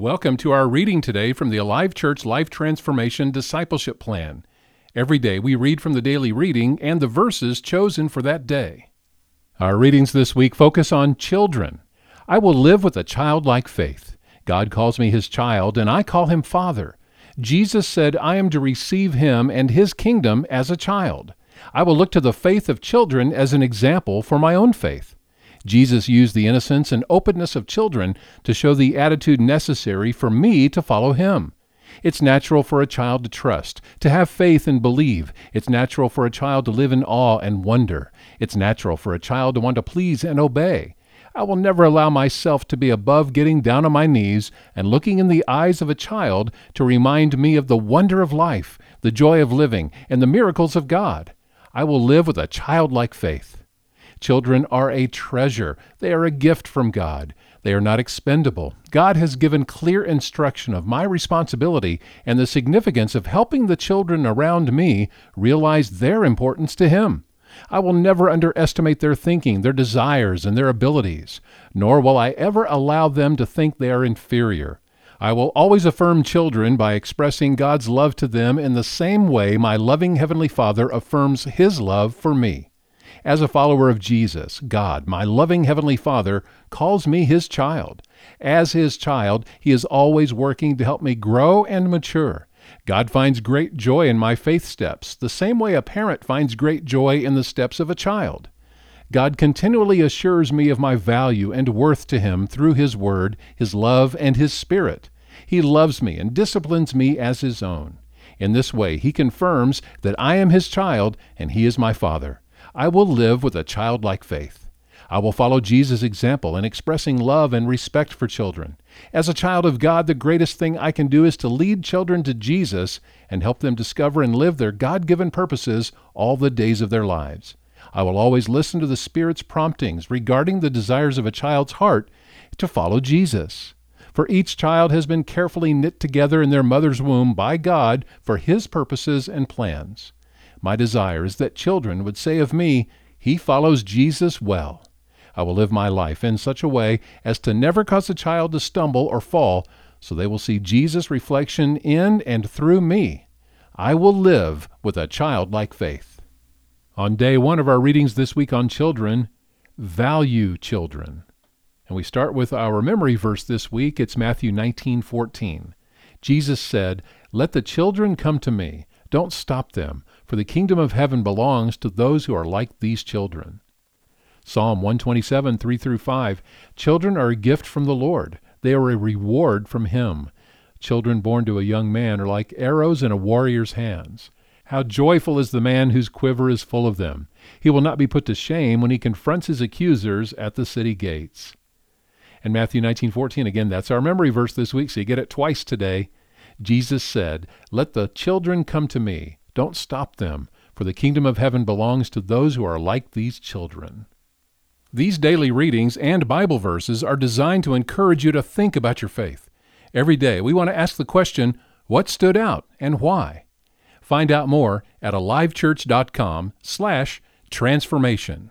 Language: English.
Welcome to our reading today from the Alive Church Life Transformation Discipleship Plan. Every day we read from the daily reading and the verses chosen for that day. Our readings this week focus on children. I will live with a childlike faith. God calls me his child, and I call him Father. Jesus said, I am to receive him and his kingdom as a child. I will look to the faith of children as an example for my own faith. Jesus used the innocence and openness of children to show the attitude necessary for me to follow him. It's natural for a child to trust, to have faith and believe. It's natural for a child to live in awe and wonder. It's natural for a child to want to please and obey. I will never allow myself to be above getting down on my knees and looking in the eyes of a child to remind me of the wonder of life, the joy of living, and the miracles of God. I will live with a childlike faith. Children are a treasure. They are a gift from God. They are not expendable. God has given clear instruction of my responsibility and the significance of helping the children around me realize their importance to Him. I will never underestimate their thinking, their desires, and their abilities, nor will I ever allow them to think they are inferior. I will always affirm children by expressing God's love to them in the same way my loving Heavenly Father affirms His love for me. As a follower of Jesus, God, my loving Heavenly Father, calls me His child. As His child, He is always working to help me grow and mature. God finds great joy in my faith steps, the same way a parent finds great joy in the steps of a child. God continually assures me of my value and worth to Him through His Word, His love, and His Spirit. He loves me and disciplines me as His own. In this way, He confirms that I am His child and He is my Father. I will live with a childlike faith. I will follow Jesus' example in expressing love and respect for children. As a child of God, the greatest thing I can do is to lead children to Jesus and help them discover and live their God given purposes all the days of their lives. I will always listen to the Spirit's promptings regarding the desires of a child's heart to follow Jesus. For each child has been carefully knit together in their mother's womb by God for His purposes and plans. My desire is that children would say of me, He follows Jesus well. I will live my life in such a way as to never cause a child to stumble or fall, so they will see Jesus' reflection in and through me. I will live with a childlike faith. On day one of our readings this week on children, value children. And we start with our memory verse this week. It's Matthew 19:14. Jesus said, "Let the children come to me. Don't stop them, for the kingdom of heaven belongs to those who are like these children. Psalm 127, 3 through 5. Children are a gift from the Lord, they are a reward from Him. Children born to a young man are like arrows in a warrior's hands. How joyful is the man whose quiver is full of them! He will not be put to shame when he confronts his accusers at the city gates. And Matthew 19:14 again, that's our memory verse this week, so you get it twice today. Jesus said, "Let the children come to me. Don't stop them, for the kingdom of heaven belongs to those who are like these children. These daily readings and Bible verses are designed to encourage you to think about your faith. Every day, we want to ask the question, what stood out and why? Find out more at alivechurch.com slash transformation.